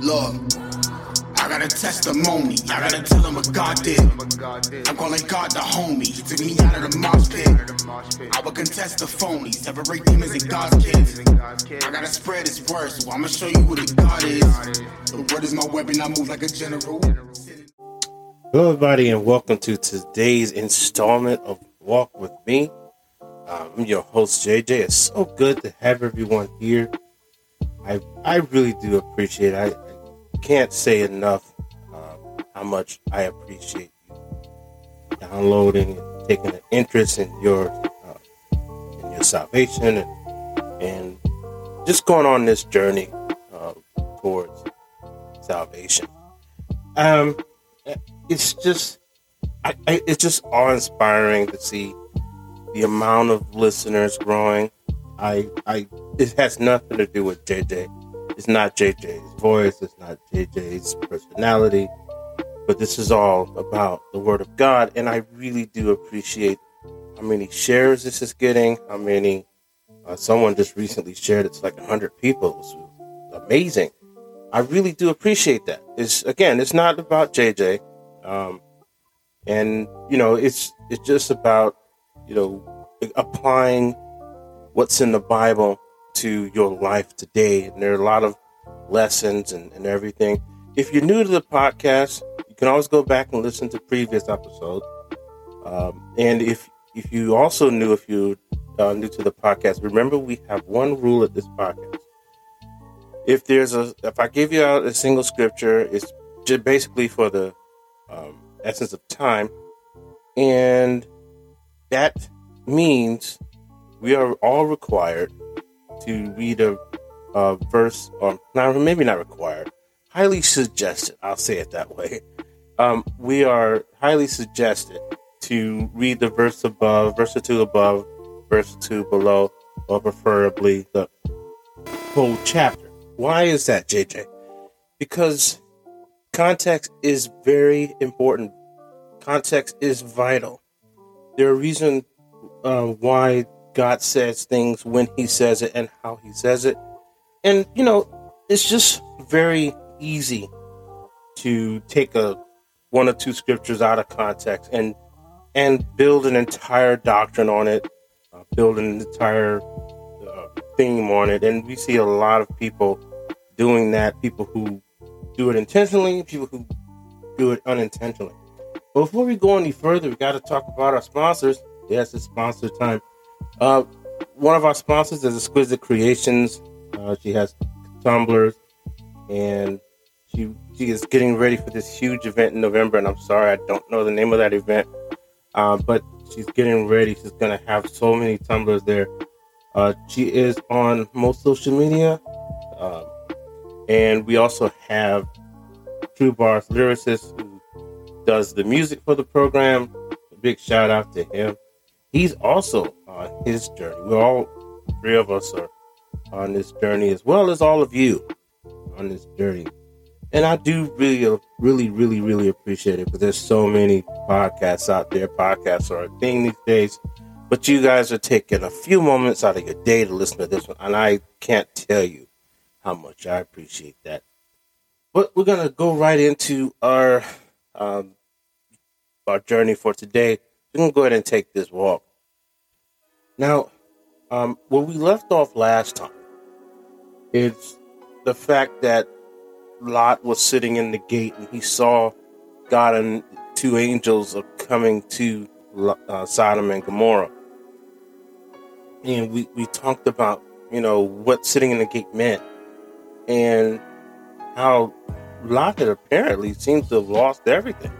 Look, I got a testimony. I gotta tell him what God did. I'm calling God the homie. He took me out of the mosh pit. I will contest the phony. Separate demons and God's kids. I gotta spread his word, so I'ma show you who the God is. The word is my weapon. I move like a general. Hello, everybody, and welcome to today's installment of Walk with Me. Um, I'm your host, JJ. It's so good to have everyone here. I I really do appreciate. It. I can't say enough um, how much I appreciate you downloading and taking an interest in your uh, in your salvation and and just going on this journey um, towards salvation. Um, it's just I, I, it's just awe inspiring to see the amount of listeners growing. I I it has nothing to do with JJ. It's not JJ's voice, it's not JJ's personality, but this is all about the word of God and I really do appreciate how many shares this is getting, how many uh, someone just recently shared it's like 100 people. It's amazing. I really do appreciate that. It's again, it's not about JJ. Um, and you know, it's it's just about you know applying what's in the Bible to your life today. And there are a lot of lessons and, and everything. If you're new to the podcast, you can always go back and listen to previous episodes. Um, and if if you also knew, if you uh, new to the podcast, remember we have one rule at this podcast. If there's a, if I give you out a single scripture, it's just basically for the um, essence of time, and that means we are all required to read a, a verse, or not, maybe not required, highly suggested. I'll say it that way. Um, we are highly suggested to read the verse above, verse two above, verse two below, or preferably the whole chapter. Why is that, JJ? Because context is very important. Context is vital. There are reasons uh, why God says things when He says it and how He says it. And, you know, it's just very easy to take a one or two scriptures out of context and and build an entire doctrine on it, uh, build an entire uh, theme on it. And we see a lot of people doing that. People who do it intentionally, people who do it unintentionally. But before we go any further, we got to talk about our sponsors. Yes, it's sponsor time. Uh, one of our sponsors is Exquisite Creations. Uh, she has tumblers, and she she is getting ready for this huge event in November. And I'm sorry, I don't know the name of that event, uh, but she's getting ready. She's gonna have so many tumblers there. Uh, she is on most social media, um, and we also have True Bars lyricist who does the music for the program. A big shout out to him. He's also on his journey. We're all three of us are on this journey as well as all of you on this journey. And I do really, really, really, really appreciate it because there's so many podcasts out there. Podcasts are a thing these days. But you guys are taking a few moments out of your day to listen to this one. And I can't tell you how much I appreciate that. But we're going to go right into our, um, our journey for today. We're going to go ahead and take this walk. Now, um, where we left off last time, it's the fact that Lot was sitting in the gate and he saw God and two angels are coming to uh, Sodom and Gomorrah. And we, we talked about, you know, what sitting in the gate meant and how Lot had apparently seemed to have lost everything.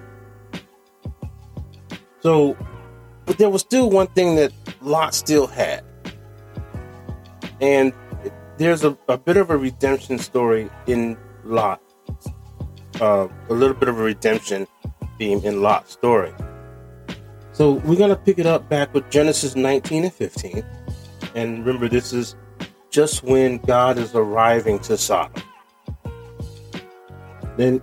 So, but there was still one thing that Lot still had. And there's a, a bit of a redemption story in Lot. Uh, a little bit of a redemption theme in Lot's story. So we're going to pick it up back with Genesis 19 and 15. And remember, this is just when God is arriving to Sodom. Then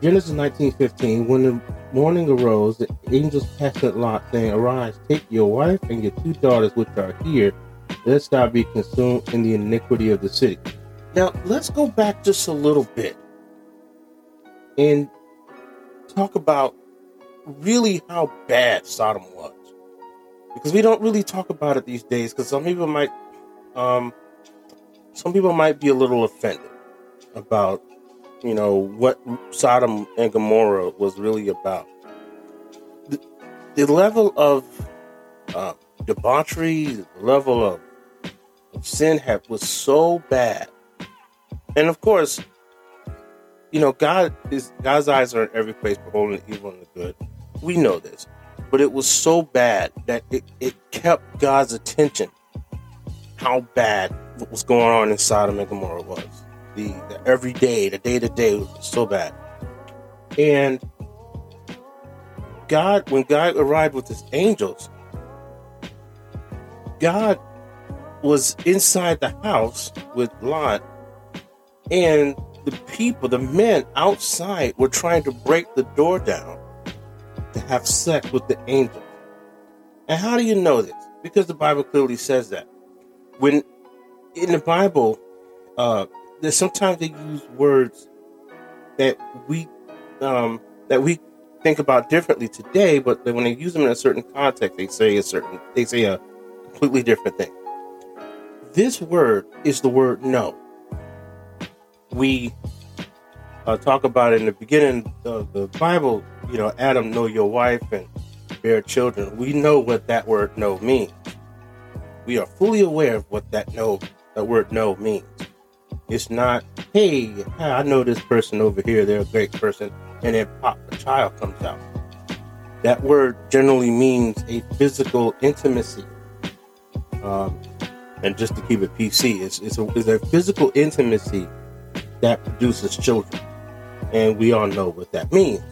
Genesis 19 15, when the morning arose, the angels passed at Lot, saying, Arise, take your wife and your two daughters which are here, lest thou be consumed in the iniquity of the city. Now, let's go back just a little bit. and talk about really how bad Sodom was. Because we don't really talk about it these days because some people might um some people might be a little offended about you know what Sodom and Gomorrah was really about. The, the level of uh, debauchery, the level of, of sin had was so bad, and of course, you know God is God's eyes are in every place, beholding the evil and the good. We know this, but it was so bad that it, it kept God's attention. How bad what was going on in Sodom and Gomorrah was the, the every day, the day to day so bad. And God, when God arrived with his angels, God was inside the house with Lot, and the people, the men outside, were trying to break the door down to have sex with the angels. And how do you know this? Because the Bible clearly says that. When in the Bible, uh, there's sometimes they use words that we um, that we think about differently today, but when they use them in a certain context, they say a certain they say a completely different thing. This word is the word no. We uh, talk about in the beginning of the Bible. You know, Adam, know your wife and bear children. We know what that word no means. We are fully aware of what that no that word no means. It's not, hey, I know this person over here, they're a great person, and then pop, a child comes out. That word generally means a physical intimacy. Um, and just to keep it PC, it's, it's, a, it's a physical intimacy that produces children. And we all know what that means.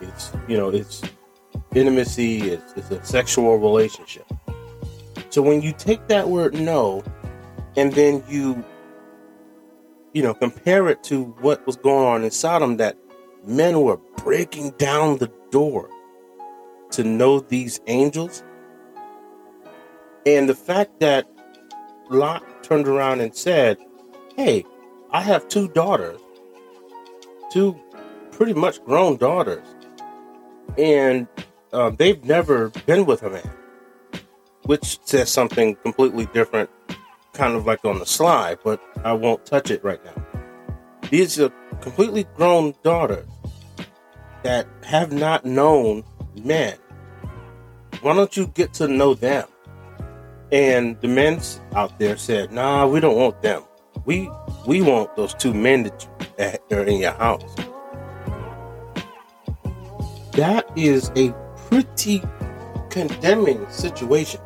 It's, you know, it's intimacy, it's, it's a sexual relationship. So when you take that word no, and then you you know, compare it to what was going on in Sodom, that men were breaking down the door to know these angels. And the fact that Lot turned around and said, Hey, I have two daughters, two pretty much grown daughters, and uh, they've never been with a man, which says something completely different kind of like on the slide, but I won't touch it right now. These are completely grown daughters that have not known men. Why don't you get to know them? And the men out there said, "Nah, we don't want them. We we want those two men that, you, that are in your house." That is a pretty condemning situation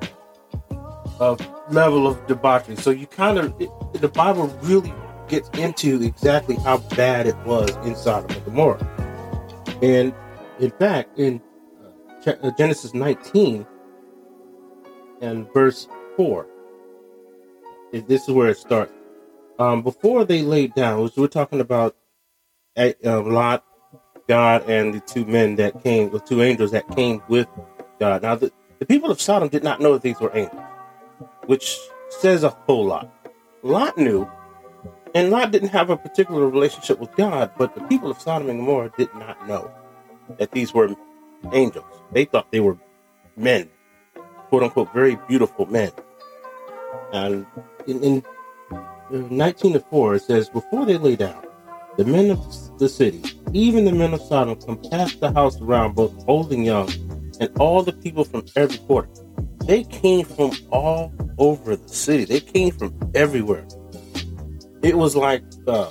of level of debauchery. So you kind of the Bible really gets into exactly how bad it was in Sodom and Gomorrah. And in fact, in uh, Genesis 19 and verse 4, this is where it starts. Um, before they laid down, we're talking about uh, Lot, God, and the two men that came, the two angels that came with God. Now, the, the people of Sodom did not know that these were angels which says a whole lot. Lot knew, and Lot didn't have a particular relationship with God, but the people of Sodom and Gomorrah did not know that these were angels. They thought they were men, quote unquote, very beautiful men. And in, in 19 to 4, it says, Before they lay down, the men of the city, even the men of Sodom, come past the house around, both old and young, and all the people from every quarter. They came from all over the city. They came from everywhere. It was like uh,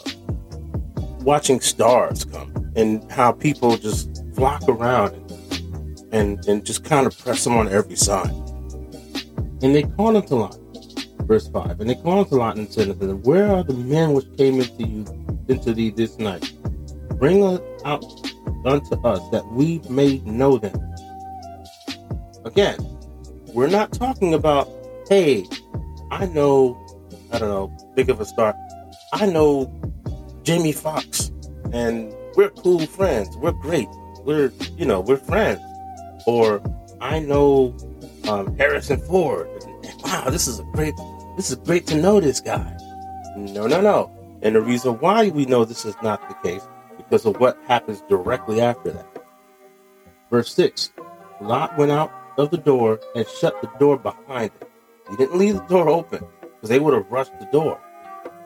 watching stars come and how people just flock around and, and, and just kind of press them on every side. And they called unto Lot, verse 5, and they called unto Lot and said unto them, Where are the men which came into you into thee this night? Bring us out unto us that we may know them. Again, we're not talking about hey, I know, I don't know, big of a star. I know Jamie Foxx, and we're cool friends. We're great. We're, you know, we're friends. Or I know um, Harrison Ford. Wow, this is a great, this is great to know this guy. No, no, no. And the reason why we know this is not the case, because of what happens directly after that. Verse 6 Lot went out of the door and shut the door behind him. He didn't leave the door open because they would have rushed the door.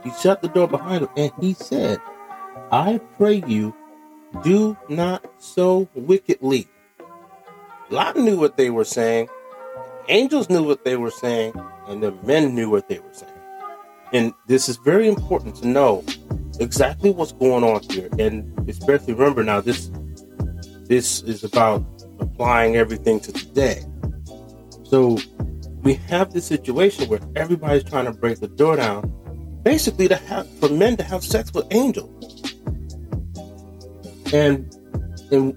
He shut the door behind him and he said, I pray you, do not so wickedly. Lot knew what they were saying, angels knew what they were saying, and the men knew what they were saying. And this is very important to know exactly what's going on here. And especially remember now this this is about applying everything to today. So we have this situation where everybody's trying to break the door down, basically to have for men to have sex with angels. And and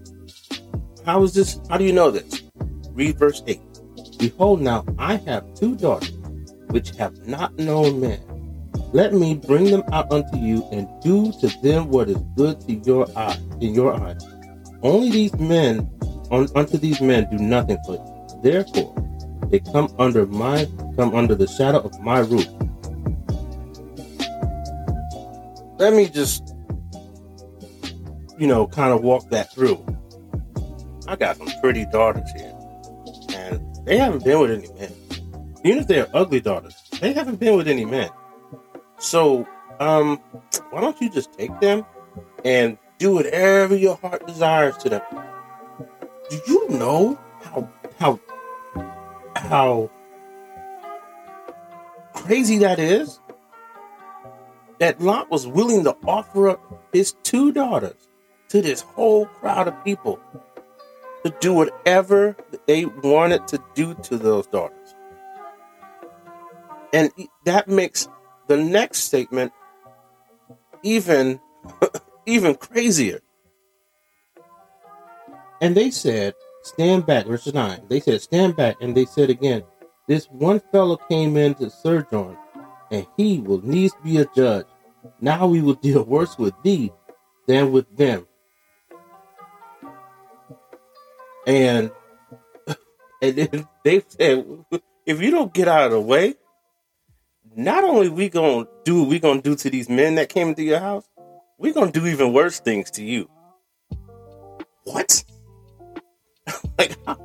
how is this? How do you know this? Read verse 8. Behold, now I have two daughters which have not known men. Let me bring them out unto you and do to them what is good to your eye in your eyes. Only these men on, unto these men do nothing for you. Therefore, they come under my come under the shadow of my roof. Let me just you know, kind of walk that through. I got some pretty daughters here, and they haven't been with any men. Even if they're ugly daughters, they haven't been with any men. So, um, why don't you just take them and do whatever your heart desires to them? Do you know how how how crazy that is? That Lot was willing to offer up his two daughters to this whole crowd of people to do whatever they wanted to do to those daughters. And that makes the next statement even even crazier. And they said, Stand back, verse 9. They said, Stand back. And they said again, This one fellow came in to sojourn, and he will needs be a judge. Now we will deal worse with thee than with them. And and then they said, if you don't get out of the way, not only we gonna do what we gonna do to these men that came into your house, we gonna do even worse things to you. What? Like how,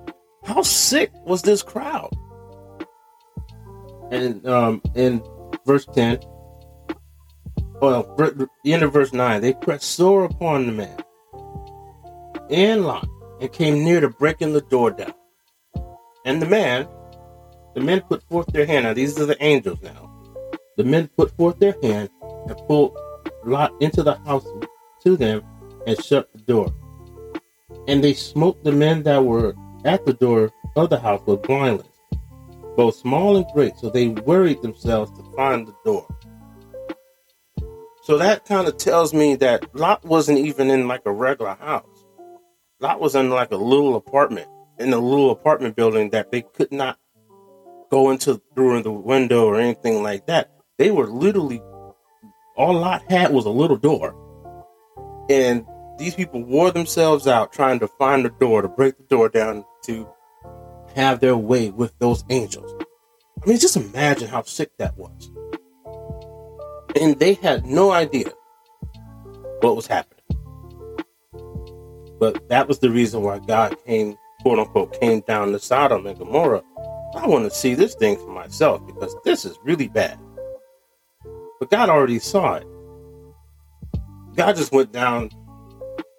how sick was this crowd? And um in verse 10, well, the end of verse 9, they pressed sore upon the man and locked and came near to breaking the door down. And the man, the men put forth their hand. Now, these are the angels now. The men put forth their hand and pulled Lot into the house to them and shut the door. And they smote the men that were at the door of the house with blindness, both small and great, so they worried themselves to find the door. So that kind of tells me that Lot wasn't even in like a regular house. Lot was in like a little apartment in a little apartment building that they could not go into through the window or anything like that. They were literally all Lot had was a little door, and these people wore themselves out trying to find the door to break the door down to have their way with those angels. I mean, just imagine how sick that was. And they had no idea what was happening. But that was the reason why God came, quote unquote, came down to Sodom and Gomorrah. I want to see this thing for myself because this is really bad. But God already saw it. God just went down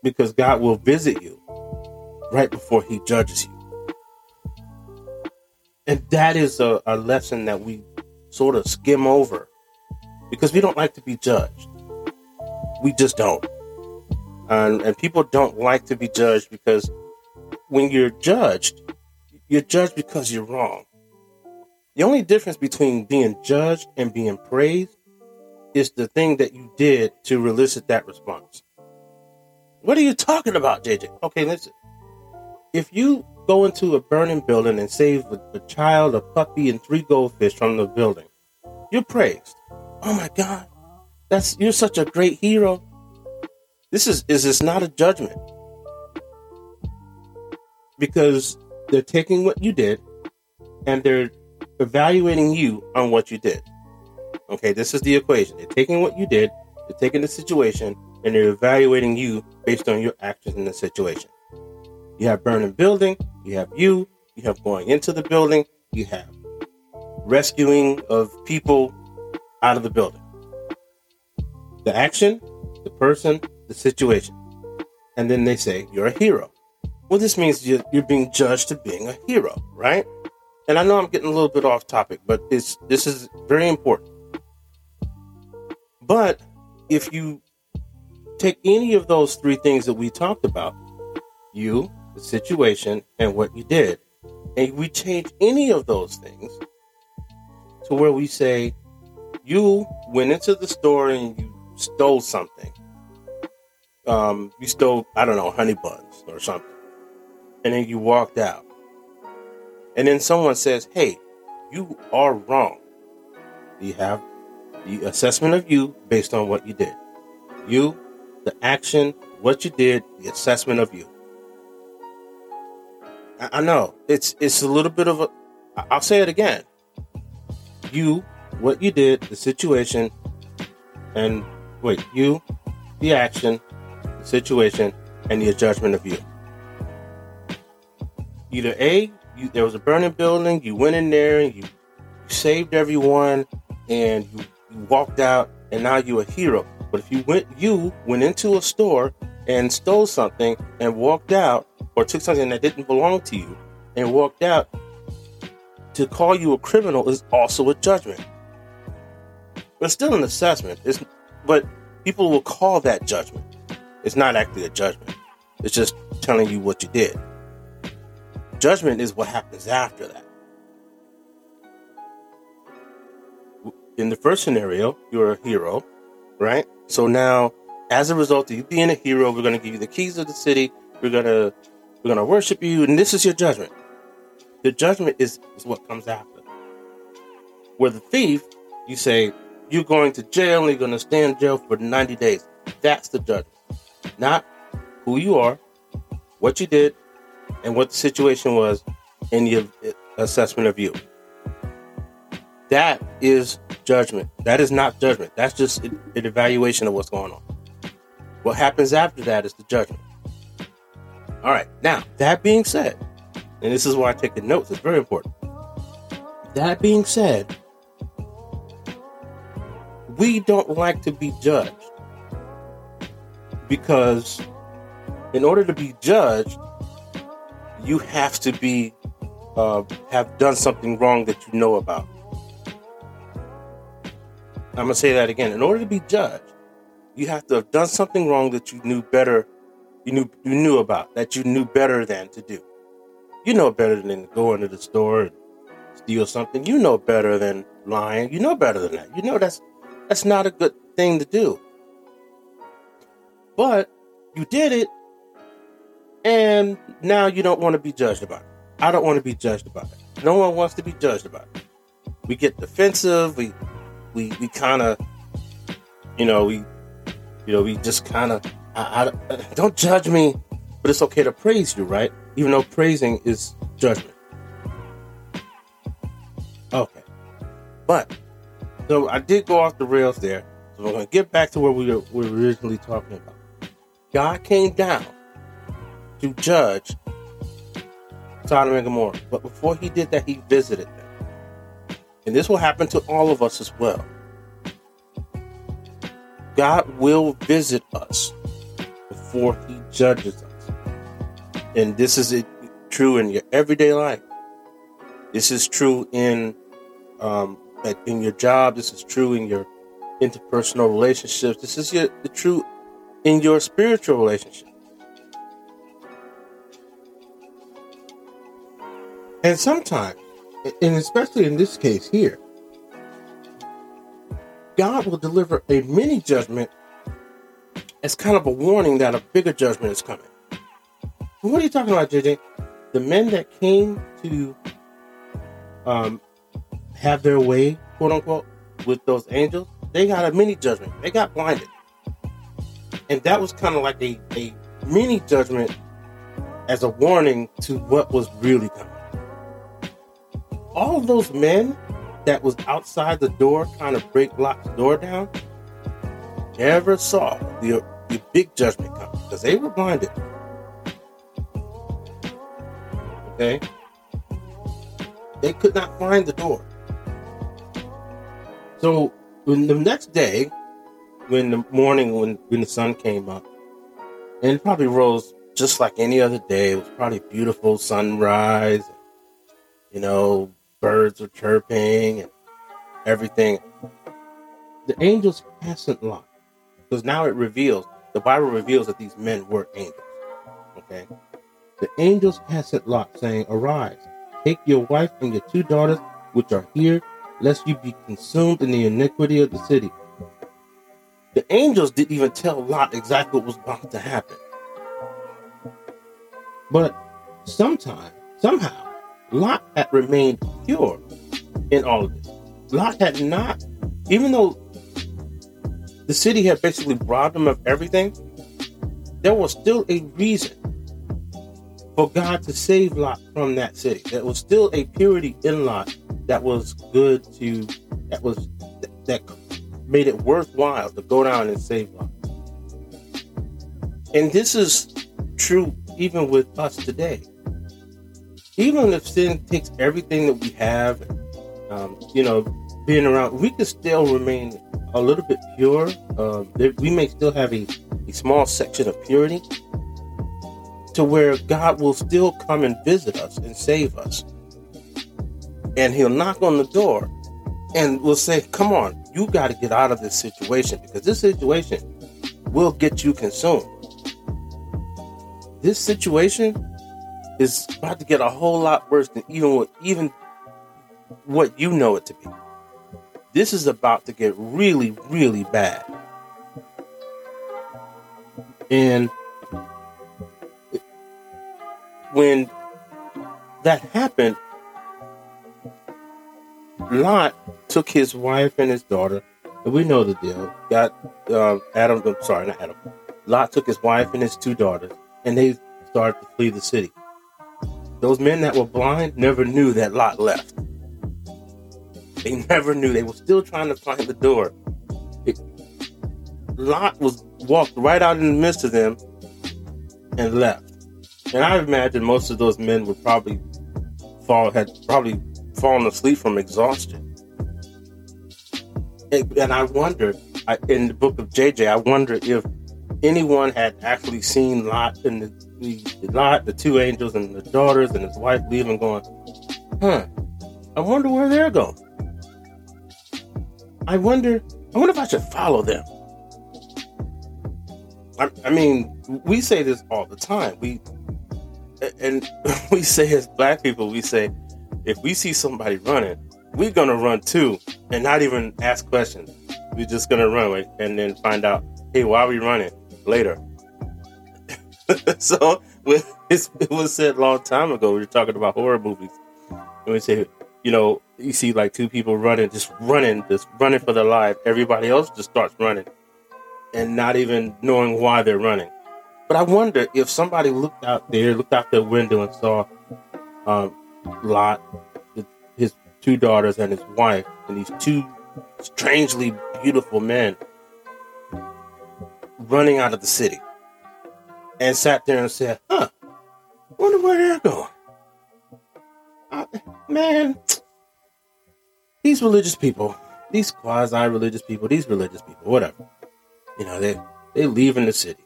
because God will visit you right before he judges you. And that is a, a lesson that we sort of skim over because we don't like to be judged. We just don't. And, and people don't like to be judged because when you're judged, you're judged because you're wrong. The only difference between being judged and being praised is the thing that you did to elicit that response. What are you talking about, JJ? Okay, listen. If you go into a burning building and save a, a child, a puppy, and three goldfish from the building, you're praised. Oh my God, that's you're such a great hero. This is is this not a judgment? Because they're taking what you did and they're evaluating you on what you did. Okay, this is the equation. They're taking what you did They're taking the situation and they're evaluating you based on your actions in the situation. You have burning building, you have you, you have going into the building, you have rescuing of people out of the building. The action, the person, the situation. And then they say, you're a hero. Well, this means you're, being judged to being a hero, right? And I know I'm getting a little bit off topic, but this this is very important. But if you take any of those three things that we talked about, you, the situation, and what you did, and we change any of those things to where we say, you went into the store and you stole something. Um, you stole, I don't know, honey buns or something. And then you walked out. And then someone says, hey, you are wrong. You have the assessment of you based on what you did. You, the action, what you did, the assessment of you. I, I know it's it's a little bit of a. I'll say it again. You, what you did, the situation, and wait, you, the action, the situation, and the judgment of you. Either A, you, there was a burning building, you went in there and you, you saved everyone, and you, you walked out, and now you're a hero. But if you went, you went into a store and stole something and walked out, or took something that didn't belong to you and walked out, to call you a criminal is also a judgment. But it's still an assessment. It's, but people will call that judgment. It's not actually a judgment. It's just telling you what you did. Judgment is what happens after that. In the first scenario, you're a hero, right? So now, as a result of you being a hero, we're going to give you the keys of the city. We're going to we're going to worship you, and this is your judgment. The judgment is, is what comes after. Where the thief, you say, you're going to jail and you're going to stay in jail for 90 days. That's the judgment. Not who you are, what you did, and what the situation was in the uh, assessment of you. That is judgment. That is not judgment. That's just an evaluation of what's going on. What happens after that is the judgment. All right. Now, that being said, and this is why I take the notes, it's very important. That being said, we don't like to be judged because in order to be judged, you have to be uh, have done something wrong that you know about. I'm gonna say that again. In order to be judged, you have to have done something wrong that you knew better, you knew you knew about, that you knew better than to do. You know better than to go into the store and steal something. You know better than lying. You know better than that. You know that's that's not a good thing to do. But you did it, and now you don't want to be judged about it. I don't want to be judged about it. No one wants to be judged about it. We get defensive. We we we kind of, you know, we you know we just kind of I, I, don't judge me, but it's okay to praise you, right? Even though praising is judgment. Okay, but so I did go off the rails there. So going to get back to where we were, we were originally talking about. God came down to judge Sodom and Gomorrah. But before he did that, he visited them. And this will happen to all of us as well. God will visit us before he judges us. And this is it, true in your everyday life. This is true in um, in your job. This is true in your interpersonal relationships. This is your, the true in your spiritual relationship. And sometimes, and especially in this case here, God will deliver a mini judgment as kind of a warning that a bigger judgment is coming. What are you talking about, JJ? The men that came to um, have their way, quote unquote, with those angels, they got a mini judgment. They got blinded. And that was kind of like a, a mini judgment as a warning to what was really coming. All of those men that was outside the door kind of break lock the door down, never saw the, the big judgment come because they were blinded. Okay? They could not find the door. So when the next day, when the morning when, when the sun came up, and it probably rose just like any other day. It was probably beautiful sunrise. You know, birds were chirping and everything. The angels passed Lot because now it reveals the Bible reveals that these men were angels. Okay, the angels passed Lot, saying, "Arise, take your wife and your two daughters, which are here, lest you be consumed in the iniquity of the city." The angels didn't even tell Lot exactly what was about to happen. But sometime, somehow, Lot had remained pure in all of this. Lot had not, even though the city had basically robbed him of everything, there was still a reason for God to save Lot from that city. There was still a purity in Lot that was good to, that was, that made it worthwhile to go down and save Lot. And this is true even with us today. Even if sin takes everything that we have, um, you know, being around, we can still remain a little bit pure. Uh, we may still have a, a small section of purity to where God will still come and visit us and save us. And he'll knock on the door and will say, Come on, you got to get out of this situation because this situation will get you consumed this situation is about to get a whole lot worse than even what even what you know it to be. This is about to get really, really bad. And when that happened, Lot took his wife and his daughter, and we know the deal. Got um, Adam, I'm sorry, not Adam. Lot took his wife and his two daughters, and they started to flee the city. Those men that were blind never knew that Lot left. They never knew. They were still trying to find the door. It, Lot was walked right out in the midst of them and left. And I imagine most of those men would probably fall had probably fallen asleep from exhaustion. And, and I wonder, I, in the book of JJ, I wonder if anyone had actually seen Lot in the, the Lot, the two angels and the daughters and his wife leaving, going, huh? I wonder where they're going. I wonder. I wonder if I should follow them. I, I mean, we say this all the time. We and we say as black people, we say if we see somebody running, we're gonna run too, and not even ask questions. We're just gonna run and then find out, hey, why are we running? later. so it was said a long time ago. We were talking about horror movies, and we say, you know, you see like two people running, just running, just running for their life. Everybody else just starts running, and not even knowing why they're running. But I wonder if somebody looked out there, looked out their window, and saw um, Lot, his two daughters, and his wife, and these two strangely beautiful men running out of the city and sat there and said, huh, wonder where they're going. Uh, man, these religious people, these quasi religious people, these religious people, whatever, you know, they, they leaving the city.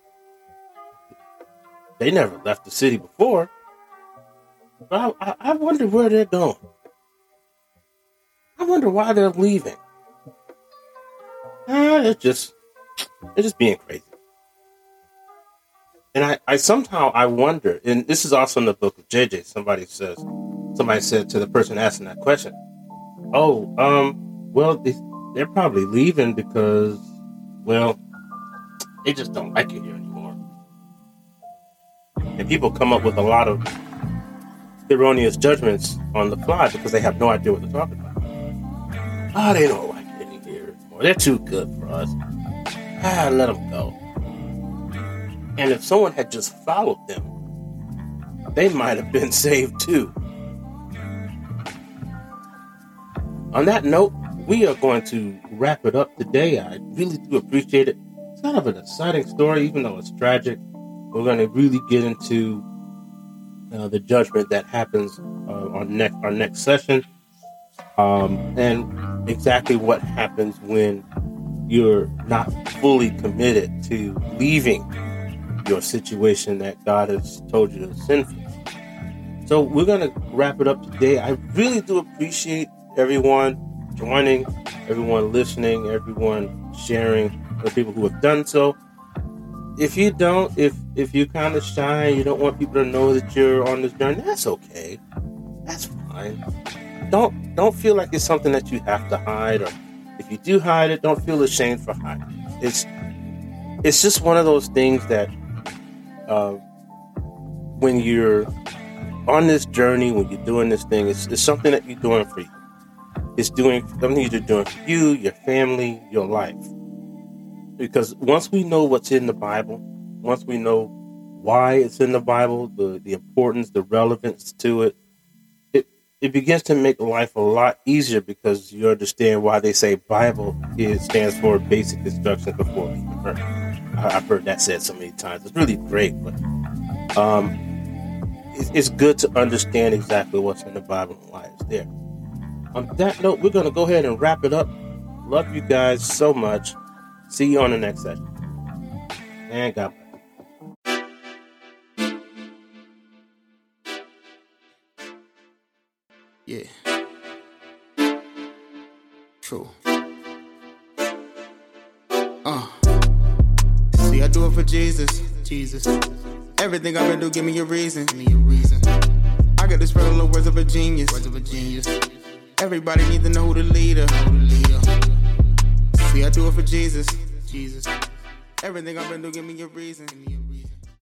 They never left the city before. But I, I, I wonder where they're going. I wonder why they're leaving. Ah, it's just, it's just being crazy. And I, I somehow I wonder, and this is also in the book of JJ. Somebody says, somebody said to the person asking that question, "Oh, um, well, they, they're probably leaving because, well, they just don't like it here anymore." And people come up with a lot of erroneous judgments on the fly because they have no idea what they're talking about. Oh, they don't like it here anymore. They're too good for us. Ah, let them go. And if someone had just followed them, they might have been saved too. On that note, we are going to wrap it up today. I really do appreciate it. it's kind of an exciting story, even though it's tragic. We're going to really get into uh, the judgment that happens uh, on next our next session, um, and exactly what happens when you're not fully committed to leaving your situation that God has told you to send for. So we're to wrap it up today. I really do appreciate everyone joining, everyone listening, everyone sharing, the people who have done so. If you don't, if if you're kind of shy, you don't want people to know that you're on this journey, that's okay. That's fine. Don't don't feel like it's something that you have to hide, or if you do hide it, don't feel ashamed for hiding. It's it's just one of those things that uh, when you're on this journey, when you're doing this thing, it's, it's something that you're doing for you. It's doing something you're doing for you, your family, your life. Because once we know what's in the Bible, once we know why it's in the Bible, the, the importance, the relevance to it, it it begins to make life a lot easier because you understand why they say Bible it stands for basic instructions before convert. I've heard that said so many times. It's really great, but um, it's good to understand exactly what's in the Bible and why it's there. On that note, we're going to go ahead and wrap it up. Love you guys so much. See you on the next session. And God bless. Yeah. True. Jesus. Jesus. Everything I've been do, give me a reason. Give me a reason. I got this spread the words of a genius. Words of a genius. Everybody need to know who the leader. Who the leader. See, I do it for Jesus. Jesus. Everything I've been do, give me a reason. Give me a